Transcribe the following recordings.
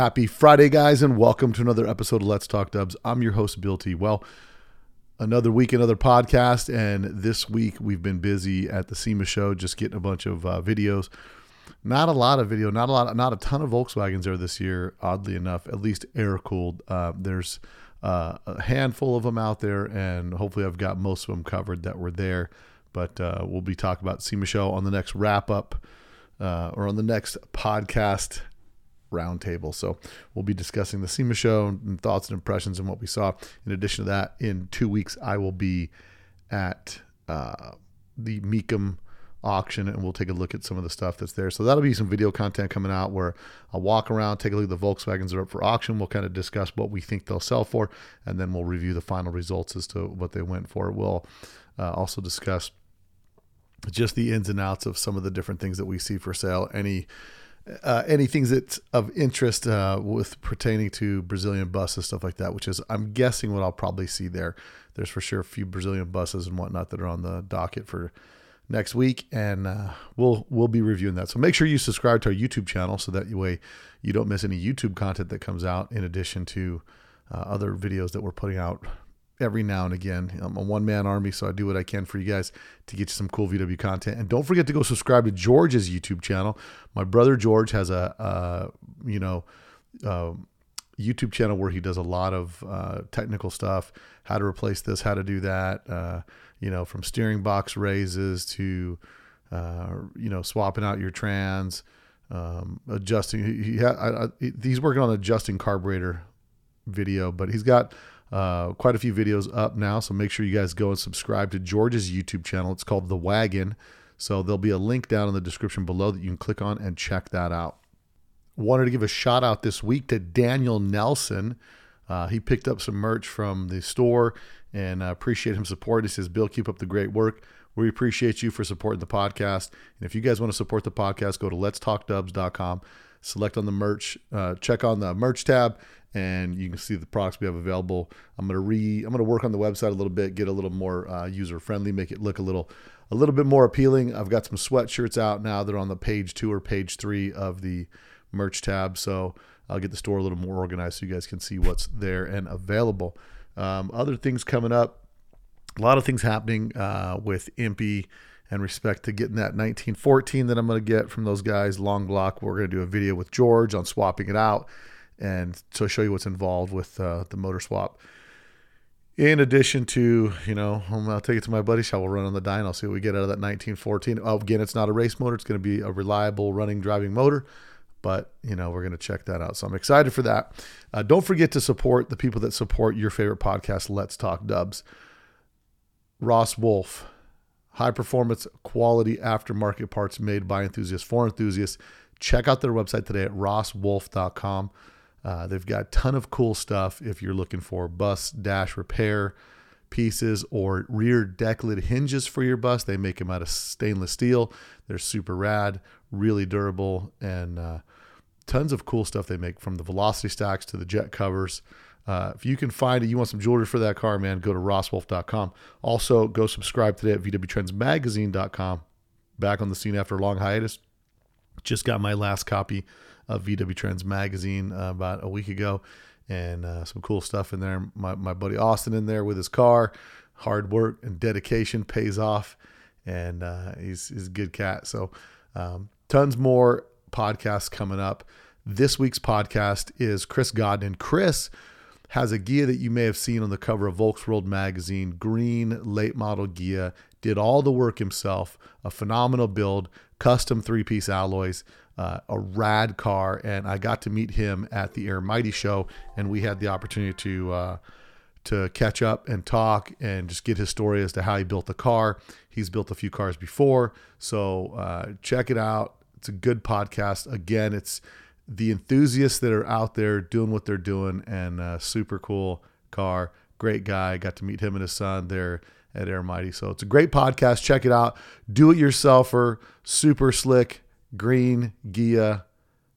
Happy Friday, guys, and welcome to another episode of Let's Talk Dubs. I'm your host, Bill T. Well, another week, another podcast, and this week we've been busy at the SEMA show, just getting a bunch of uh, videos. Not a lot of video, not a lot, not a ton of Volkswagens there this year. Oddly enough, at least air cooled. Uh, there's uh, a handful of them out there, and hopefully I've got most of them covered that were there. But uh, we'll be talking about SEMA show on the next wrap up uh, or on the next podcast roundtable. So we'll be discussing the SEMA show and thoughts and impressions and what we saw. In addition to that, in two weeks, I will be at uh, the Mecum auction and we'll take a look at some of the stuff that's there. So that'll be some video content coming out where I'll walk around, take a look at the Volkswagens that are up for auction. We'll kind of discuss what we think they'll sell for, and then we'll review the final results as to what they went for. We'll uh, also discuss just the ins and outs of some of the different things that we see for sale. Any uh, any things that's of interest uh, with pertaining to Brazilian buses, stuff like that, which is I'm guessing what I'll probably see there. There's for sure a few Brazilian buses and whatnot that are on the docket for next week, and uh, we'll we'll be reviewing that. So make sure you subscribe to our YouTube channel so that way you don't miss any YouTube content that comes out. In addition to uh, other videos that we're putting out every now and again. I'm a one man army, so I do what I can for you guys to get you some cool VW content. And don't forget to go subscribe to George's YouTube channel. My brother George has a, uh, you know, uh, YouTube channel where he does a lot of uh, technical stuff, how to replace this, how to do that, uh, you know, from steering box raises to, uh, you know, swapping out your trans, um, adjusting. He, he ha- I, I, he's working on adjusting carburetor video, but he's got uh, quite a few videos up now, so make sure you guys go and subscribe to George's YouTube channel. It's called The Wagen. So there'll be a link down in the description below that you can click on and check that out. Wanted to give a shout out this week to Daniel Nelson. Uh, he picked up some merch from the store and uh, appreciate him support. He says, Bill, keep up the great work. We appreciate you for supporting the podcast. And if you guys want to support the podcast, go to letstalkdubs.com, select on the merch, uh, check on the merch tab, and you can see the products we have available. I'm gonna re I'm gonna work on the website a little bit, get a little more uh, user friendly, make it look a little a little bit more appealing. I've got some sweatshirts out now that are on the page two or page three of the merch tab, so I'll get the store a little more organized so you guys can see what's there and available. Um, other things coming up, a lot of things happening uh, with EMPI and respect to getting that 1914 that I'm going to get from those guys. Long block. We're going to do a video with George on swapping it out and to show you what's involved with uh, the motor swap. In addition to, you know, I'll take it to my buddy shop. We'll run on the dyno, see what we get out of that 1914. Oh, again, it's not a race motor. It's going to be a reliable running, driving motor. But, you know, we're going to check that out. So I'm excited for that. Uh, don't forget to support the people that support your favorite podcast, Let's Talk Dubs. Ross Wulf, high performance, quality aftermarket parts made by enthusiasts for enthusiasts. Check out their website today at rosswulf.com. Uh, they've got a ton of cool stuff if you're looking for bus dash repair pieces or rear deck lid hinges for your bus. They make them out of stainless steel. They're super rad, really durable, and uh, tons of cool stuff they make from the velocity stacks to the jet covers. Uh, if you can find it, you want some jewelry for that car, man, go to rosswulf.com. Also, go subscribe today at vwtrendsmagazine.com. Back on the scene after a long hiatus. Just got my last copy of VW Trends magazine uh, about a week ago, and uh, some cool stuff in there. My, my buddy Austin in there with his car. Hard work and dedication pays off, and uh, he's, he's a good cat. So, um, tons more podcasts coming up. This week's podcast is Chris Godden. Chris has a Ghia that you may have seen on the cover of Volksworld magazine, green late model Ghia. Did all the work himself, a phenomenal build, custom three piece alloys uh, a rad car, and I got to meet him at the Air Mighty show, and we had the opportunity to uh, to catch up and talk and just get his story as to how he built the car. He's built a few cars before, so uh, check it out. It's a good podcast. Again, it's the enthusiasts that are out there doing what they're doing, and uh, super cool car. Great guy. Got to meet him and his son there at Air Mighty. So it's a great podcast. Check it out. Do it yourselfer. Super slick green Ghia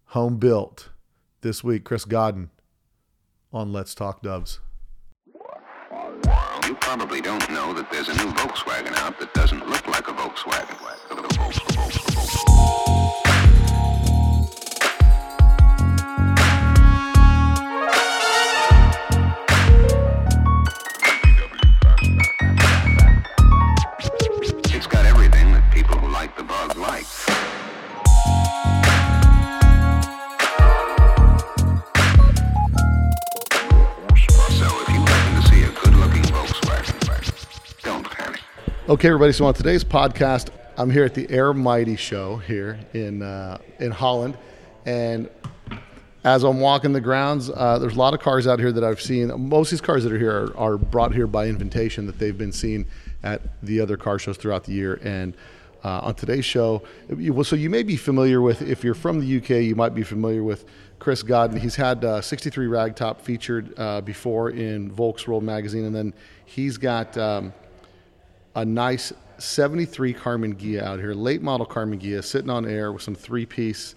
home built this week. Chris Godden on Let's Talk Dubs. You probably don't know that there's a new Volkswagen out that doesn't look like a Volkswagen. Okay, everybody. So on today's podcast, I'm here at the Air Mighty show here in uh, in Holland, and as I'm walking the grounds, uh, there's a lot of cars out here that I've seen. Most of these cars that are here are, are brought here by invitation that they've been seen at the other car shows throughout the year. And uh, on today's show, so you may be familiar with, if you're from the UK, you might be familiar with Chris Godden. He's had uh, 63 Ragtop featured uh, before in Volksworld magazine, and then he's got um, a nice 73 Karmann Ghia out here, late model Karmann Ghia, sitting on air with some three piece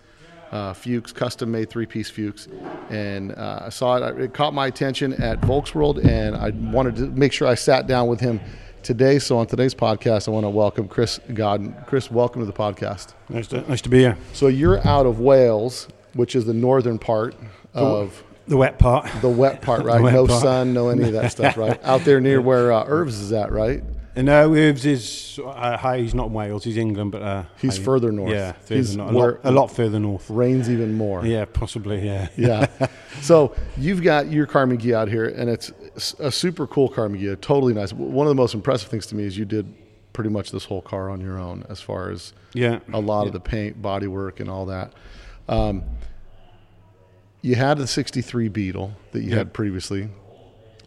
uh, Fuchs, custom made three piece Fuchs. And uh, I saw it, it caught my attention at Volksworld, and I wanted to make sure I sat down with him today. So on today's podcast, I want to welcome Chris Godden. Chris, welcome to the podcast. Nice to, nice to be here. So you're out of Wales, which is the northern part of The wet part. the wet part, right? wet no part. sun, no any of that stuff, right? Out there near where uh, Irvs is at, right? And no, Irvs is uh, high. He's not Wales. He's England, but uh, He's high- further north. Yeah, further He's north. A, lot, a lot further north. Rains even more. Yeah, possibly. Yeah. yeah. So you've got your Karmann Ghia out here, and it's a super cool Karmann Ghia, totally nice. One of the most impressive things to me is you did pretty much this whole car on your own, as far as Yeah. a lot of the paint, body work, and all that. Um, you had the '63 Beetle that you Yeah. had previously,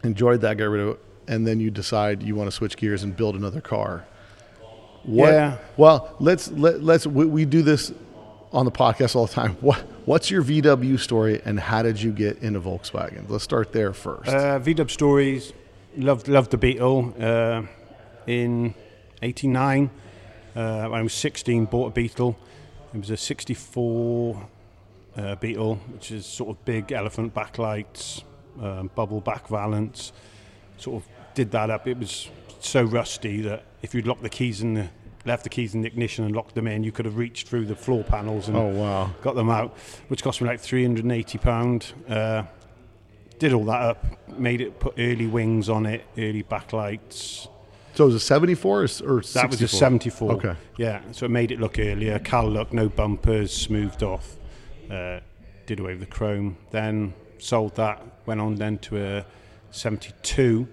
enjoyed that, got rid of it, and then you decide you want to switch gears and build another car. What, Yeah. Well, let's let, let's we, we do this on the podcast all the time. What what's your VW story and how did you get into Volkswagen? Let's start there first. Uh, VW stories. Loved loved the Beetle. Uh, in '89, uh, when I was 16, bought a Beetle. It was a '64 uh, Beetle, which is sort of big elephant backlights, um, bubble back valance. Sort of did that up. It was so rusty that if you'd locked the keys in the left the keys in the ignition and locked them in, you could have reached through the floor panels and oh wow. got them out, which cost me like three hundred and eighty pound. Uh, did all that up, made it put early wings on it, early backlights. So it was a 74 or, s- or That was a seventy four. Okay. Yeah, so it made it look earlier. Cal look, no bumpers, smoothed off. Uh, did away with the chrome. Then sold that. Went on then to a seventy two,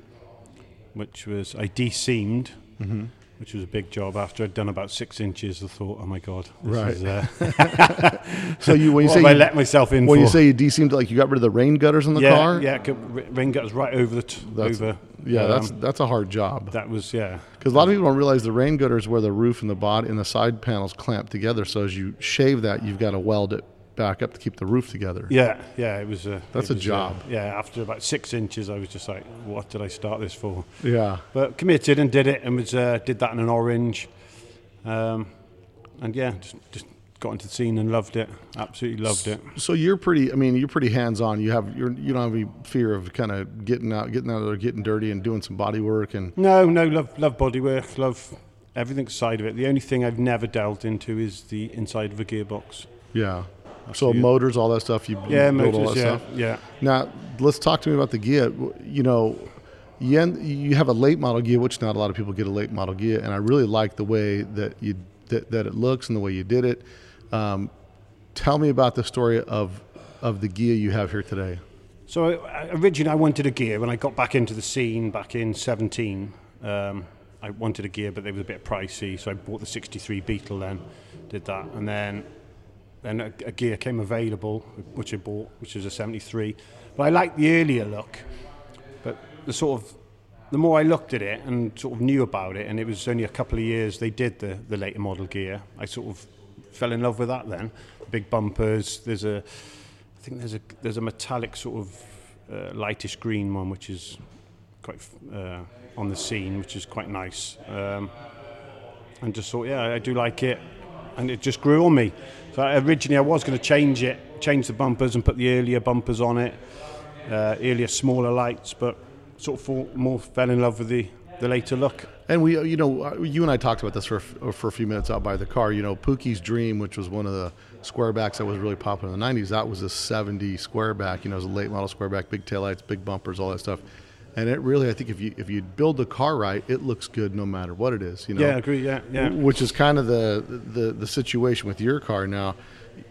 which was I de-seamed. Mm-hmm. Which was a big job. After I'd done about six inches, I thought, "Oh my god, Right. is, uh, So you when you say have I you, let myself in when for?" you say you de-seamed like you got rid of the rain gutters in the yeah, car. Yeah, rain gutters right over the t- That's- over. Yeah, that's um, that's a hard job that was yeah. because a lot of people don't realize the rain gutters where the roof and the body and the side panels clamp together. So as you shave that, you've got to weld it back up to keep the roof together. Yeah, yeah, it was a. That's a was, job. Uh, yeah, after about six inches, I was just like, "What did I start this for?" Yeah. But committed and did it, and was uh, did that in an orange, um, and yeah, just, just got into the scene and loved it. Absolutely loved it. So you're pretty. I mean, you're pretty hands on. You have you're you don't have any fear of kind of getting out, getting out there, getting dirty, and doing some body work. And No, no, love love bodywork, love everything side of it. The only thing I've never delved into is the inside of a gearbox. yeah. So motors, all that stuff. You Yeah, build all motors. that Yeah, stuff. yeah. Now let's talk to me about the Ghia. You know, you end, you have a late model Ghia, which not a lot of people get a late model Ghia, and I really like the way that you that, that it looks and the way you did it. Um, tell me about the story of of the Ghia you have here today. So originally, I wanted a Ghia. When I got back into the scene back in '17, um, I wanted a Ghia, but they were a bit pricey. So I bought the '63 Beetle. Then did that, and then then a, a Ghia came available, which I bought, which was a '73. But I liked the earlier look. But the sort of the more I looked at it and sort of knew about it, and it was only a couple of years they did the the later model Ghia. I sort of fell in love with that. Then big bumpers. There's a I think there's a there's a metallic sort of uh, lightish green one which is quite uh, on the scene, which is quite nice. Um, and just thought, yeah, I do like it, and it just grew on me. So originally I was going to change it, change the bumpers and put the earlier bumpers on it, uh, earlier smaller lights, but sort of fall, more fell in love with the the later look. And we, you know, uh, you and I talked about this for for a few minutes out by the car. You know, Pookie's Dream, which was one of the squarebacks that was really popular in the '90s. That was a '70 squareback. You know, it was a late model squareback, big taillights, big bumpers, all that stuff. And it really, I think, if you if you build the car right, it looks good no matter what it is. You know, Yeah, I agree. Yeah, yeah. which is kind of the, the the situation with your car now.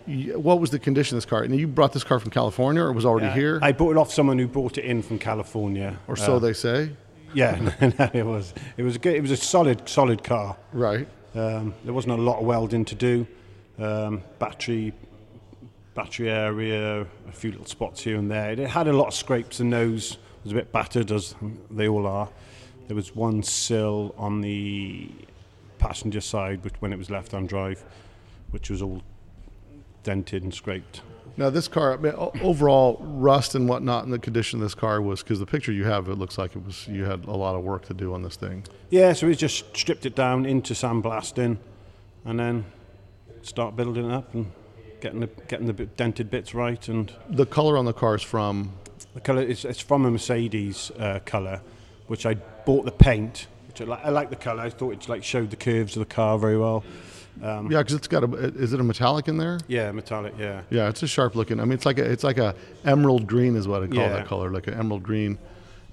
What was the condition of this car? And you brought this car from California, or was already Yeah, here, I bought it off someone who brought it in from California. or so Uh, they say. Yeah, no, it was. It was a good, it was a solid solid car. Right. Um, there wasn't a lot of welding to do. Um, battery, battery area, a few little spots here and there. It had a lot of scrapes. and nose was a bit battered, as they all are. There was one sill on the passenger side, which when it was left on drive, which was all dented and scraped. Now this car, I mean, overall rust and whatnot in the condition of this car was because the picture you have, it looks like it was you had a lot of work to do on this thing. Yeah, so we just stripped it down into sandblasting, and then start building it up and getting the getting the dented bits right and The color on the car is from The colour is it's from a Mercedes uh, colour, which I bought the paint. Which I, li- I like the colour. I thought it like showed the curves of the car very well. yeah, because it's got a. Is it a metallic in there? Yeah, metallic. Yeah, Yeah, it's a sharp looking. I mean, it's like a it's like a emerald green is what I call Yeah. that color, like an emerald green,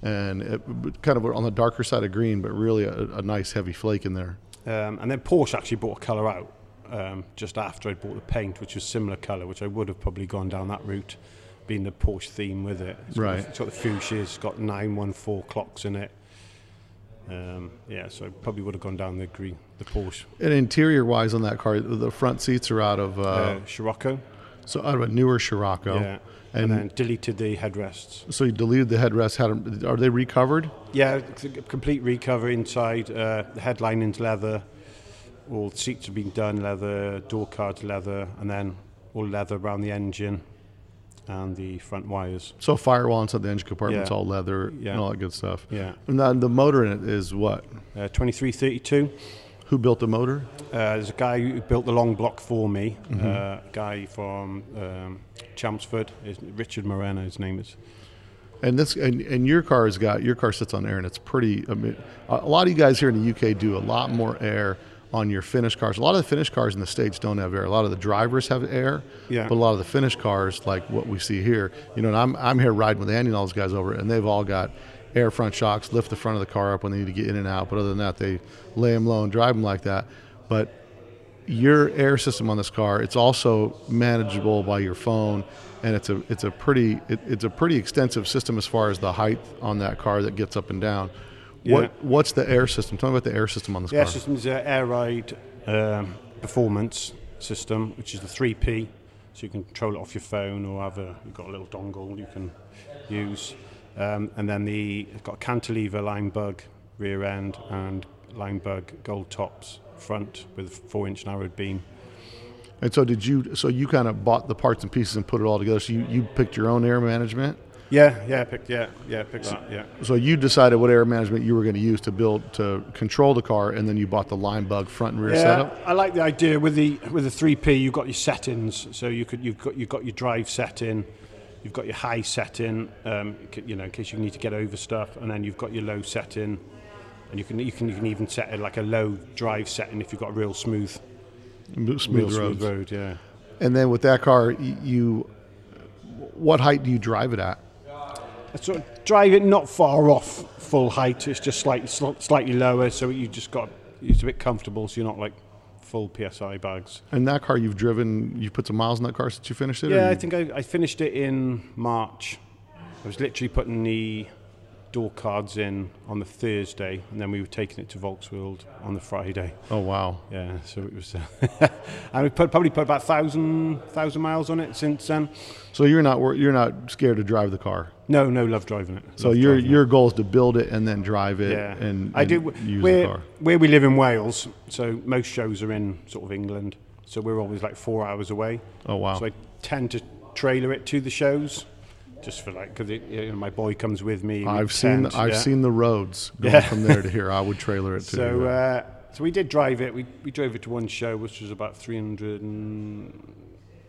and it, kind of on the darker side of green, but really a, a nice heavy flake in there. um, and then Porsche actually bought a colour out um, just after I bought the paint, which was similar colour, which I would have probably gone down that route, being the Porsche theme with it. It's got- Right. It's got the fuchsia. It's got nine one four clocks in it. Um, yeah, so I probably would have gone down the green, the Porsche And interior wise on that car, the front seats are out of uh, uh, Scirocco. so out of a newer Scirocco. Yeah, and, And, then deleted the headrests. so you deleted the headrests. Had are they recovered? Yeah, complete recover inside. Uh, the headlining's leather. All seats have been done leather, door cards leather, and then all leather around the engine and the front wires. So firewall inside the engine compartment's Yeah. all leather Yeah. and all that good stuff. Yeah. And then the motor in it is what? Uh, 2332. Who built the motor? Uh, there's a guy who built the long block for me. Uh, a guy from um, Chelmsford. Is Richard Moreno, his name is. And this and, and your car has got your car sits on air and it's pretty. I mean, a lot of you guys here in the UK do a lot more air on your finished cars. A lot of the finished cars in the states don't have air. A lot of the drivers have air, Yeah. but a lot of the finished cars, like what we see here, you know, and I'm I'm here riding with Andy and all those guys over, and they've all got air front shocks, lift the front of the car up when they need to get in and out. But other than that, they lay them low and drive them like that. But your air system on this car it's also manageable by your phone and it's a it's a pretty it, it's a pretty extensive system as far as the height on that car that gets up and down Yeah. what what's the air system tell me about the air system on this The car air system is an air ride um, performance system, which is the 3P. So you can control it off your phone or have a, you've got a little dongle you can use. Um, and then the, it's got a cantilever line bug rear end and line bug gold tops front with four inch narrowed beam. and so did you so you kind of bought the parts and pieces and put it all together so you, you picked your own air management Yeah, yeah, pick, yeah, yeah, pick that, yeah. so you decided what air management you were going to use to build to control the car and then you bought the line bug front and rear Yeah, setup I like the idea with the with the three P. You've got your settings, so you could you've got you've got your drive setting, you've got your high setting, um, you know, in case you need to get over stuff, and then you've got your low setting, and you can you can you can even set it like a low drive setting if you've got a real smooth smooth, real roads smooth road. Yeah, and then with that car you what height do you drive it at I sort of drive it not far off full height. It's just slightly sl- slightly lower, so you just got it's a bit comfortable, so you're not like full psi bags. And that car you've driven, you've put some miles in that car since you finished it? Yeah, I think I, I finished it in March. I was literally putting the door cards in on the Thursday, and then we were taking it to Volksworld on the Friday. Oh wow! Yeah, so it was, uh, and we put, probably put about thousand thousand miles on it since then. So you're not you're not scared to drive the car. No, no, love driving it. So Love your driving it. your goal is to build it and then drive it yeah, and, I do. use where, the car. where we live in Wales, so most shows are in sort of England. So we're always like four hours away. Oh wow! So I tend to trailer it to the shows, just for like because you know, my boy comes with me. I've seen tend- I've yeah. seen the roads going Yeah. from there to here. I would trailer it too. So uh, so we did drive it. We we drove it to one show, which was about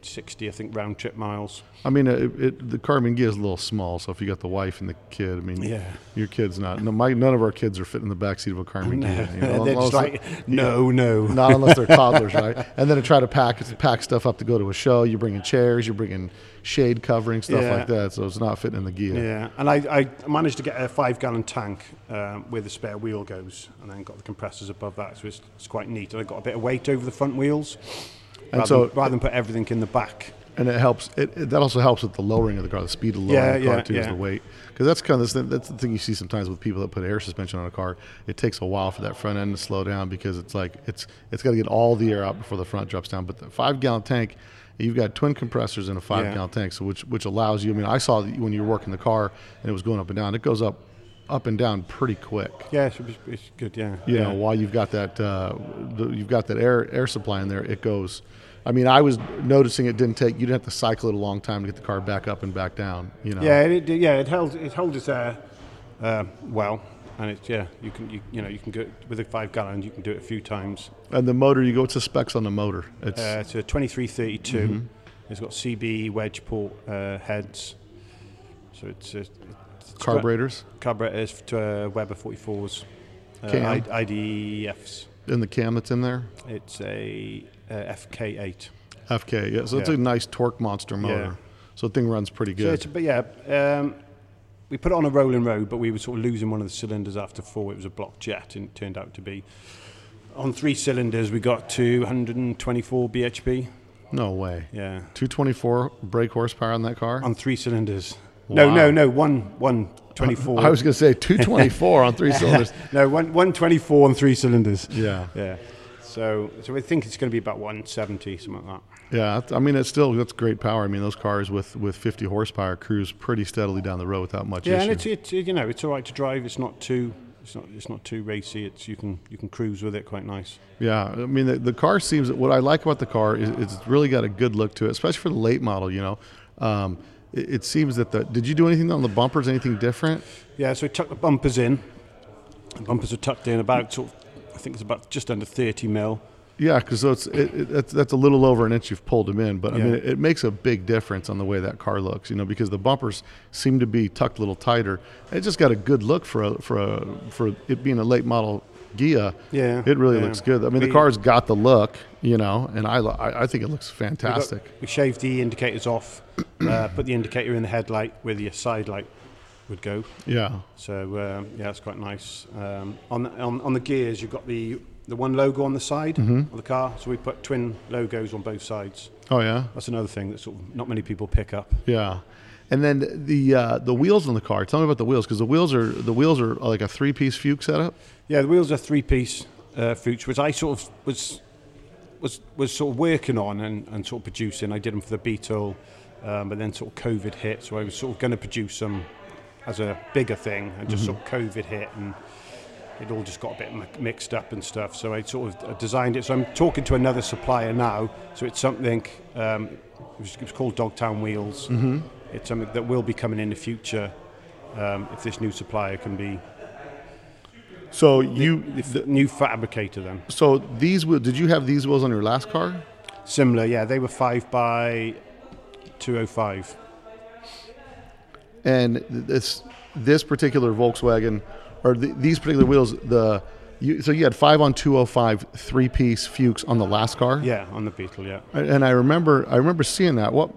360, I think, round trip miles. I mean, it, it, the car I mean, is a little small. So if you got the wife and the kid, I mean, Yeah. your kid's not. No, my, none of our kids are fitting in the backseat of a Karmann Ghia. You know, They're like, no, no. not unless they're toddlers, right? And then to try to pack pack stuff up to go to a show, you're bringing chairs, you're bringing shade covering stuff Yeah. like that. So it's not fitting in the Ghia. Yeah, and I, I managed to get a five gallon tank um, where the spare wheel goes, and then got the compressors above that, so it's, it's quite neat. And I got a bit of weight over the front wheels, And rather, so- than, rather than put everything in the back. and it helps. It, it- that also helps with the lowering of the car, the speed of lowering Yeah, the car yeah, too, is yeah. the weight. Because that's kind of the, that's the thing you see sometimes with people that put air suspension on a car. It takes a while for that front end to slow down because it's like it's it's got to get all the air out before the front drops down. But the five gallon tank, you've got twin compressors in a five Yeah. gallon tank, so which which allows you. I mean, I saw that when you were working the car and it was going up and down. It goes up up and down pretty quick. Yeah, it's, it's good. Yeah, you yeah. know while you've got that uh, the, you've got that air air supply in there it goes i mean i was noticing it didn't take you didn't have to cycle it a long time to get the car back up and back down you know Yeah, it, yeah, it held it held its air uh, well, and it's yeah, you can you, you know you can go with a five gallon, you can do it a few times. and the motor you go what's the specs on the motor it's Uh, it's a twenty three thirty two. Mm-hmm. It's got CB wedge port uh, heads, so it's, it's carburetors carburetors to uh, Weber forty fours, uh, Cam. I- IDFs. in the cam that's in there It's a uh, FK eight. fk yeah so it's Yeah. a nice torque monster motor so the thing runs pretty So good it's, but yeah, um, we put it on a rolling road, but we were sort of losing one of the cylinders after four. It was a block jet, and it turned out to be on three cylinders. We got to 124 bhp. no way Yeah, 224 brake horsepower on that car on three cylinders. No, Wow. no, no. One, one twenty-four. i was going to say 224 on three cylinders no, one, one twenty-four on three cylinders. yeah Yeah. So, so I think it's going to be about 170, something like that. Yeah, I mean it's still that's great power. I mean those cars with with 50 horsepower cruise pretty steadily down the road without much Yeah, issue. and it's, it's you know it's all right to drive. It's not too it's not it's not too racy. It's you can you can cruise with it quite nice. yeah, I mean the, the car seems what I like about the car is it's really got a good look to it, especially for the late model. You know, um, it, it seems that the did you do anything on the bumpers? Anything different? Yeah, so we tucked the bumpers in. The bumpers are tucked in about sort of, I think it's about just under 30 mil. Yeah, because so it's it, it, that's, that's a little over an inch you've pulled them in, but I Yeah. mean it, it makes a big difference on the way that car looks. You know, because the bumpers seem to be tucked a little tighter. It just got a good look for a for a for it being a late model Ghia. Yeah, it really yeah. looks good. I mean, the car's got the look, you know, and I I, think it looks We, got- fantastic. we shaved the indicators off, uh, put the indicator in the headlight where the side light would go. Yeah, So um, yeah, it's quite nice. Um, on, the, on on the Ghias, you've got the the one logo on the side Mm-hmm. of the car. So we put twin logos on both sides. oh yeah, That's another thing that sort of not many people pick up. yeah. And then the uh, the wheels on the car. Tell me about the wheels because the wheels are the wheels are like a three piece Fuchs setup. Yeah, the wheels are three piece uh, Fuchs, which I sort of was was was sort of working on and, and sort of producing. I did them for the Beetle, um, but then sort of COVID hit, so I was sort of going to produce them as a bigger thing, and just sort of COVID hit, and it all just got a bit mixed up and stuff. So I sort of uh, designed it. So I'm talking to another supplier now. So it's something. Um, it, was, it was called Dogtown Wheels. Mm-hmm. It's something that will be coming in the future um, if this new supplier can be So you the f- new fabricator then. so these wheel- did you have these wheels on your last car? Similar, yeah. They were five by two oh five. And this this particular Volkswagen or the, these particular wheels the you, so you had five on 205 three piece Fuchs on the last car. Yeah, on the Beetle, yeah. And I remember I remember seeing that. What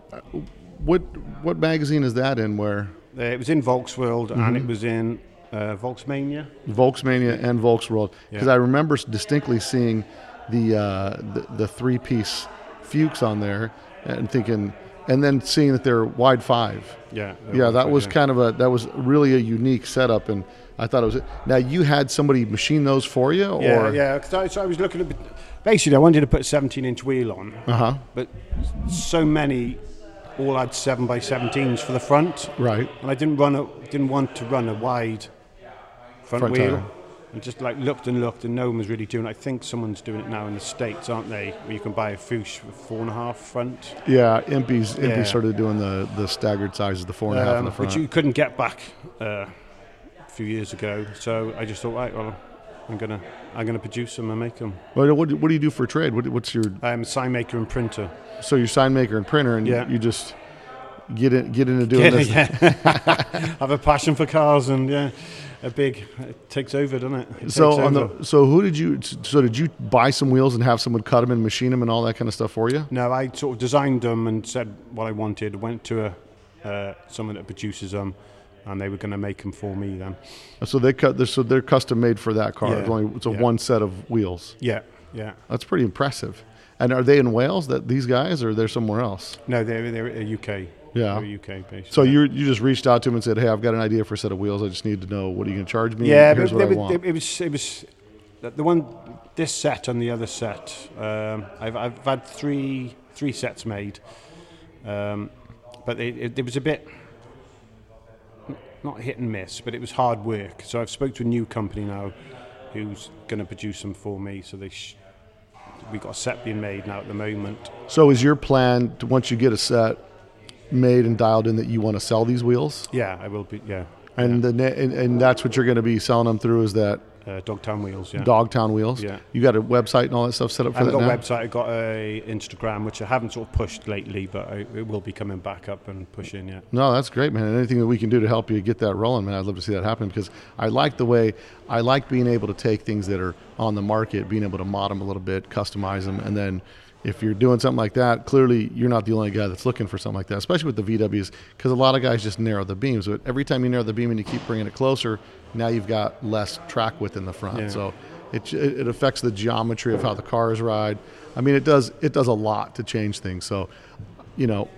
what what magazine is that in? Where Uh, it was in Volksworld and Mm-hmm. it was in uh, Volksmania. Volksmania and Volksworld because Yeah. I remember distinctly seeing the, uh, the the three piece Fuchs on there and thinking, and then seeing that they're wide five. Yeah. Yeah, that was yeah. kind of a that was really a unique setup, and I thought it was. Now you had somebody machine those for you, or Yeah, yeah. 'cause I, so I was looking at. Basically, I wanted to put a 17 inch wheel on, uh huh, but so many all had 7 by 17s for the front, right, and I didn't run a, didn't want to run a wide front, Front wheel. tire. And just like looked and looked, and no one was really doing. it. I think someone's doing it now in the states, aren't they? Where you can buy a Fuchs with four and a half front. yeah. EMPI's EMPI Yeah. started doing the the staggered sizes, the four and a half in um, the front. which you couldn't get back uh, a few years ago. So I just thought, right, well, I'm gonna I'm gonna produce them and make them. what, what, what do you do for a trade? What, what's your I'm a sign maker and printer. so your sign maker and printer, and Yeah. you just get in get into doing this. yeah, have a passion for cars and yeah, a big it takes over, doesn't it? It So on over. the so who did you so did you buy some wheels and have someone cut them and machine them and all that kind of stuff for you? no, I sort of designed them and said what I wanted. Went to a uh, someone that produces them, and they were going to make them for me then. So they cut this so they're custom made for that car. Yeah, It's only it's a yeah. one set of wheels. Yeah, yeah. That's pretty impressive. And are they in Wales? That these guys, or they're somewhere else? No, they're they're UK. Yeah. They're UK based. So you you just reached out to them and said, "Hey, I've got an idea for a set of wheels. I just need to know what are you going to charge me? Yeah, Here's but what I they want." were- it was it was the the one this set and the other set. Um, I've I've had three three sets made, um, but it, it, it was a bit not hit and miss, but it was hard work. So I've spoke to a new company now, who's going to produce them for me. So they. Sh- we got a set being made now at the moment. so is your plan to, once you get a set made and dialed in that you want to sell these wheels, Yeah, I will be. Yeah, and the ne- and, and that's what you're going to be selling them through is that uh, Dogtown wheels. Yeah. Dogtown wheels. Yeah. You got a website and all that stuff set up for I've that got a website. I've got a Instagram, which I haven't sort of pushed lately, but I, it will be coming back up and pushing. Yeah. No, that's great, man. And anything that we can do to help you get that rolling, man, I'd love to see that happen because I like the way I like being able to take things that are on the market, being able to mod them a little bit, customize them, and then if you're doing something like that, clearly you're not the only guy that's looking for something like that, especially with the VWs, because a lot of guys just narrow the beams. But every time you narrow the beam and you keep bringing it closer, now you've got less track width in the front. Yeah. So it, it affects the geometry of how the cars ride. I mean, it does it does a lot to change things. So, you know,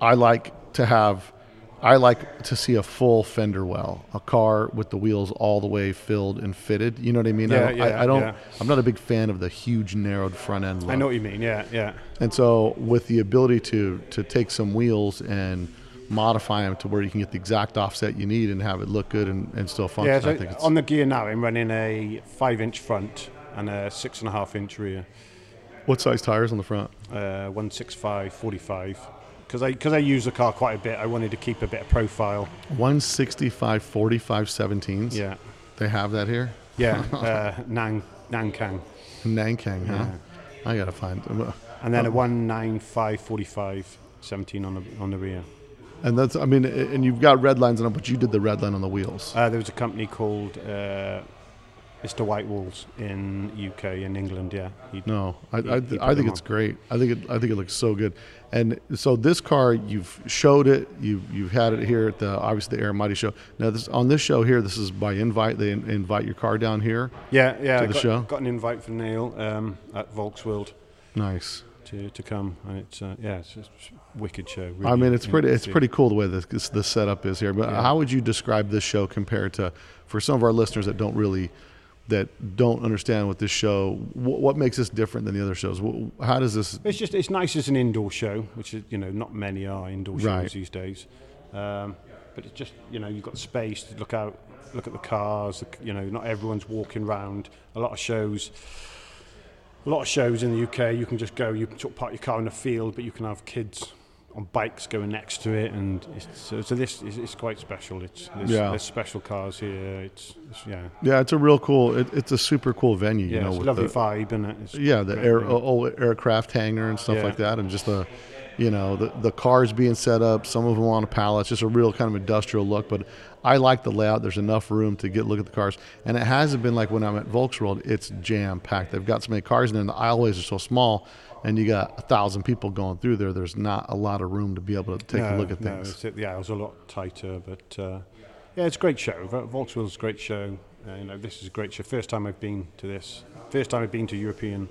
I like to have, I like to see a full fender well, a car with the wheels all the way filled and fitted. You know what I mean? I Yeah, don't, yeah, I, I don't. yeah. I'm not a big fan of the huge narrowed front end. Look. I know what you mean. Yeah, yeah. And so, with the ability to to take some wheels and modify them to where you can get the exact offset you need and have it look good and, and still function, Yeah, I think it's on the Ghia now, I'm running a five-inch front and a six and a half inch rear, what size tires on the front? uh, 165, 45. Because I because I use the car quite a bit, I wanted to keep a bit of profile. 165 45 17s. Yeah, They have that here. yeah. uh, Nang Nankang, Nankang, huh? I gotta find. them. and then a 195, 45, 17 on the on the rear. And that's, I mean, and you've got red lines on them, but you did the red line on the wheels. Uh, there was a company called uh, Mr. White Walls in UK in England. Yeah, he, No, I, He- I, he I think it's on. great. I think it, I think it looks so good. And so this car, you've showed it, you've you've had it here at the obviously the Air Mighty show. Now this on this show here, this is by invite. They in, invite your car down here. yeah, yeah. To I the got, show? got an invite from Neil um, at Volksworld. Nice. to, to come, and it's uh, yeah, it's just wicked show. I mean, it's pretty. It's pretty cool the way this this, this setup is here. But Yeah. how would you describe this show compared to for some of our listeners that don't really that don't understand what this show what, what makes this different than the other shows? How does this? It's just it's nice as an indoor show, which is you know not many are indoor shows Right. these days. Um, but it's just you know you've got space to look out, look at the cars. You know, not everyone's walking around. A lot of shows. A lot of shows in the UK, you can just go, you sort of park your car in a field, but you can have kids on bikes going next to it, and it's, so, so this is it's quite special. It's there's, Yeah. there's special cars here. It's, it's yeah, Yeah, it's a real cool. It, it's a super cool venue. yeah, you know, it's with lovely the, vibe, isn't it? It's yeah, the air, old oh, aircraft hangar and stuff Yeah. like that, and just the, you know, the the cars being set up. Some of them on a pallet. It's just a real kind of industrial look. But I like the layout. There's enough room to get look at the cars, and it hasn't been like when I'm at Volksworld. It's jam packed. They've got so many cars in there, and the aisleways are so small. And you got a thousand people going through there. There's not a lot of room to be able to take a look at no, things. it's, the aisle's a lot tighter, but uh, yeah, it's a great show. Vol- Volkswagen's a great show. Uh, you know, this is a great show. First time I've been to this. First time I've been to a European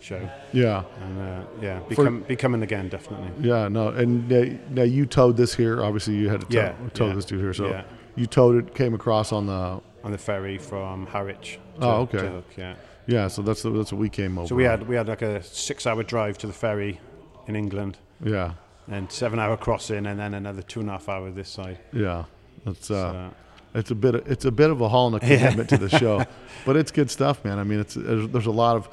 show, yeah, and uh, yeah, be, com- be coming again definitely. yeah, no. And now you towed this here. Obviously, you had to tow, Yeah, tow yeah, this dude here. So yeah. you towed it, came across on the On the ferry from Harwich. To, Oh, okay. To Hook, yeah. Yeah, so that's the, that's what we came over. So we had we had like a six-hour drive to the ferry in England, yeah, and seven-hour crossing, and then another two and a half hour this side. yeah. It's uh, So, it's a bit of, it's a bit of a haul and a commitment to the show, but it's good stuff, man. I mean, it's there's, there's a lot of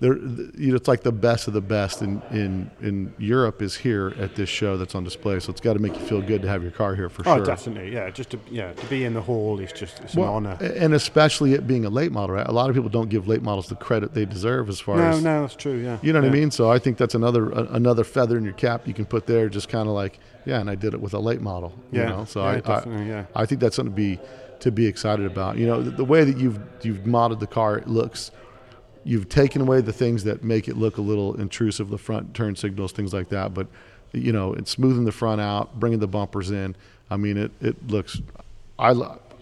there. You know, it's like the best of the best in in in Europe is here at this show that's on display. So it's got to make you feel good to have your car here for oh, sure. Oh, definitely, yeah. Just to yeah to be in the hall is just it's Well, an honour. and especially it being a late model, right? A lot of people don't give late models the credit they deserve as far No, as no, no, that's true. Yeah, You know what I mean? So I think that's another a, another feather in your cap you can put there, just kind of like, yeah, and I did it with a late model. You Yeah, know? So yeah, I, definitely, I, yeah. I think that's something to be to be excited about. You know, the, the way that you've you've modded the car, it looks. You've taken away the things that make it look a little intrusive, the front turn signals, things like that. But you know, it's smoothing the front out, bringing the bumpers in. I mean, it it looks. I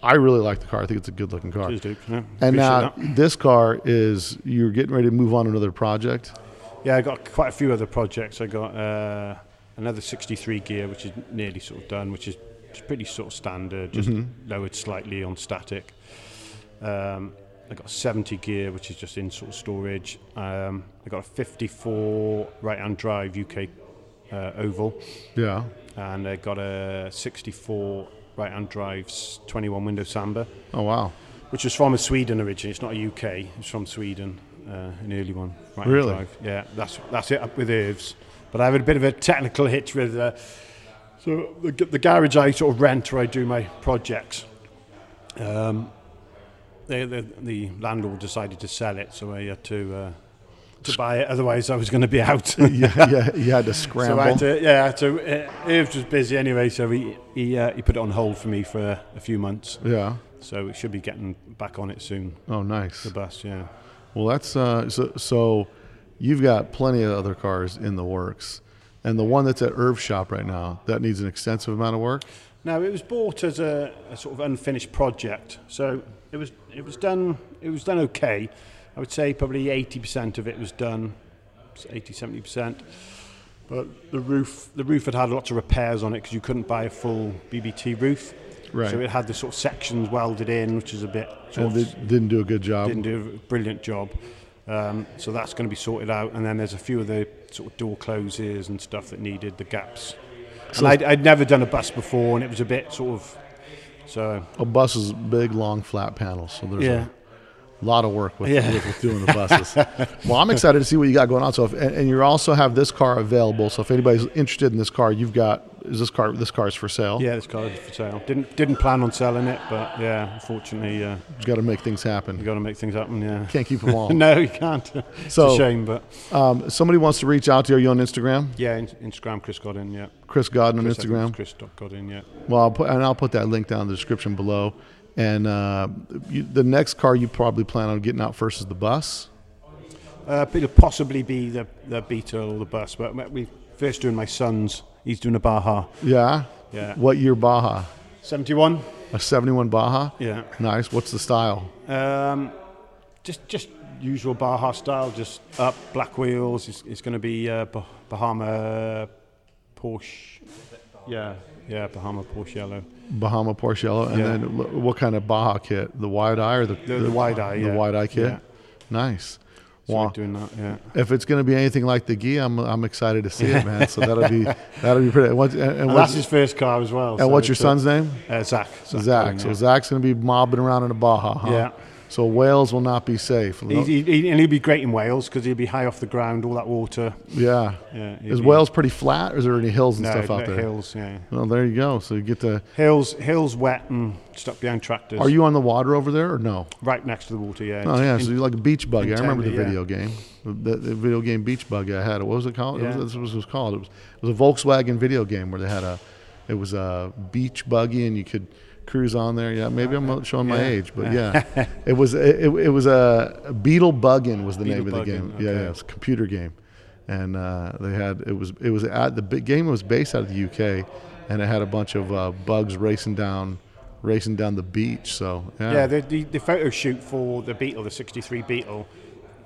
I really like the car. I think it's a good looking car. Cheers, Yeah, And now that. this car is you're getting ready to move on to another project. Yeah, I got quite a few other projects. I got uh, another 63 Ghia, which is nearly sort of done, which is pretty sort of standard, just lowered slightly on static. Um, I got a 70 Ghia, which is just in sort of storage. Um, I got a 54 right-hand drive UK uh, oval, Yeah. and I got a 64 right-hand drive s- 21 window Samba, Oh wow. which was from Sweden originally. It's not a UK. It's from Sweden, uh, an early one. Right-hand Really? drive. Yeah, that's that's it up with Irvs. But I had a bit of a technical hitch with. Uh, so the, the garage I sort of rent where I do my projects. Um, they, the, the landlord decided to sell it, so I had to uh, to buy it. Otherwise, I was going to be out. yeah, yeah, you had to scramble. So I had to, yeah, so uh, Irvs was busy anyway, so he he, uh, he put it on hold for me for a, a few months. yeah. So it should be getting back on it soon. Oh, nice. The bus, yeah. Well, that's uh, so. So, you've got plenty of other cars in the works, and the one that's at Irv Shop right now that needs an extensive amount of work. Now it was bought as a, a sort of unfinished project, so it was it was done it was done okay. I would say probably eighty percent of it was done, 80 70 percent. But the roof the roof had had lots of repairs on it because you couldn't buy a full BBT roof. Right. So it had the sort of sections welded in, which is a bit sort And of didn't do a good job. didn't do a brilliant job. Um, so that's going to be sorted out, and then there's a few of the sort of door closes and stuff that needed the gaps. So- and I'd, I'd never done a bus before, and it was a bit sort of so. A bus is big, long, flat panels, so there's Yeah. a lot of work with, Yeah. with, with doing the buses. well, I'm excited to see what you got going on. So, if, and, and you also have this car available. So, if anybody's interested in this car, you've got is this car? This car is for sale. Yeah, this car is for sale. Didn't didn't plan on selling it, but yeah, unfortunately, uh, you got to make things happen. you got to make things happen. Yeah. Can't keep them all. no, you can't. it's So- a shame, but um, somebody wants to reach out to you. Are you on Instagram? yeah, in, Instagram, Chris Godin. Yeah, Chris Godden on Chris, I Instagram. Chris Godin. Yeah. Well, I'll put and I'll put that link down in the description below. And uh, you, the next car you probably plan on getting out first is the bus. Uh, it'll possibly be the the Beetle or the bus, but we first doing my son's. He's doing a Baja. Yeah. Yeah. What year Baja? Seventy one. A '71 Baja. Yeah. Nice. What's the style? Um, just just usual Baja style, just up black wheels. It's, it's going to be uh, Bahama Porsche. Yeah, yeah, Bahama Porsche yellow. Bahama Porsche yellow. And Yeah. then what kind of Baja kit? The wide eye or the The, the wide eye. the yeah. wide eye kit? Yeah. Nice. So Wow. doing that. Yeah. If it's going to be anything like the Ghia, I'm I'm excited to see it, man. So that'll be that'll be pretty. And, what's, and, and And what's, that's his first car as well. and so what's your it's, son's name? Uh, Zach. Zach. Godin, So. Zach's going to be mobbing around in a Baja. Huh? Yeah. So Wales will not be safe. He, and he'd be great in Wales because he'd be high off the ground, all that water. yeah. Yeah, Is be- Wales pretty flat, or is there any hills and No, stuff out no, there? hills. Yeah, Well, there you go. So you get the hills, hills, wet and stuck behind tractors. Are you on the water over there or no? right next to the water? Yeah. Oh yeah, In- so you're like a beach buggy. I remember the Intended, video game, the, the video game beach buggy I had. What was it called? It Yeah. was, this was, it was called. It was, it was a Volkswagen video game where they had a, it was a beach buggy and you could cruise on there. Yeah, maybe I'm showing my Yeah. age, but yeah, it was it, it, was a Beetle Buggin was the name of the game. Buggin', Yeah, okay. yeah, it's a computer game, and uh, they had it was it was at the game was based out of the UK, and it had a bunch of uh, bugs racing down. Racing down the beach, so yeah, Yeah, the, the, the photo shoot for the Beetle, the '63 Beetle,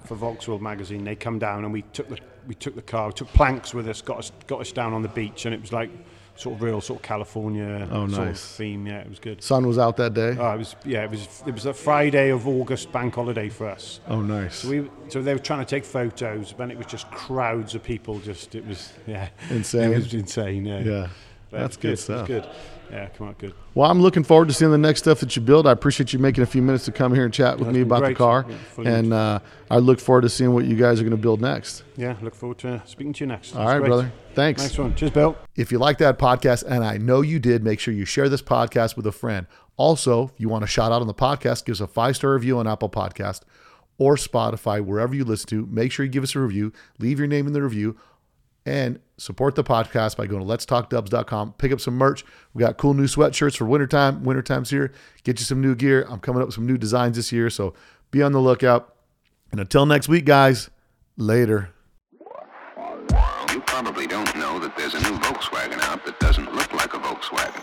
for Volkswagen magazine. They come down and we took the we took the car, we took planks with us, got us got us down on the beach, and it was like sort of real sort of California Oh, sort of theme. Yeah, it was good. sun was out that day. Oh, it was yeah, it was it was a Friday of August bank holiday for us. oh, nice. So we so they were trying to take photos, but it was just crowds of people. Just it was yeah, Insane. It was insane. Yeah, Yeah, But that's good was stuff. It was good. Yeah, come out good. Well, I'm looking forward to seeing the next stuff that you build. I appreciate you making a few minutes to come here and chat with That's me about the car, Yeah, and uh, I look forward to seeing what you guys are going to build next. Yeah, look forward to speaking to you next. All That's right, great. brother. Thanks. Nice one. Cheers, Bill. If you like that podcast, and I know you did, make sure you share this podcast with a friend. Also, if you want a shout out on the podcast, give us a five star review on Apple Podcast or Spotify, wherever you listen to. Make sure you give us a review, leave your name in the review, and support the podcast by going to letstalkdubs.com. Pick up some merch. We got cool new sweatshirts for wintertime. Wintertime's here. Get you some new gear. I'm coming up with some new designs this year, so be on the lookout. And until next week, guys, later. You probably don't know that there's a new Volkswagen out that doesn't look like a Volkswagen.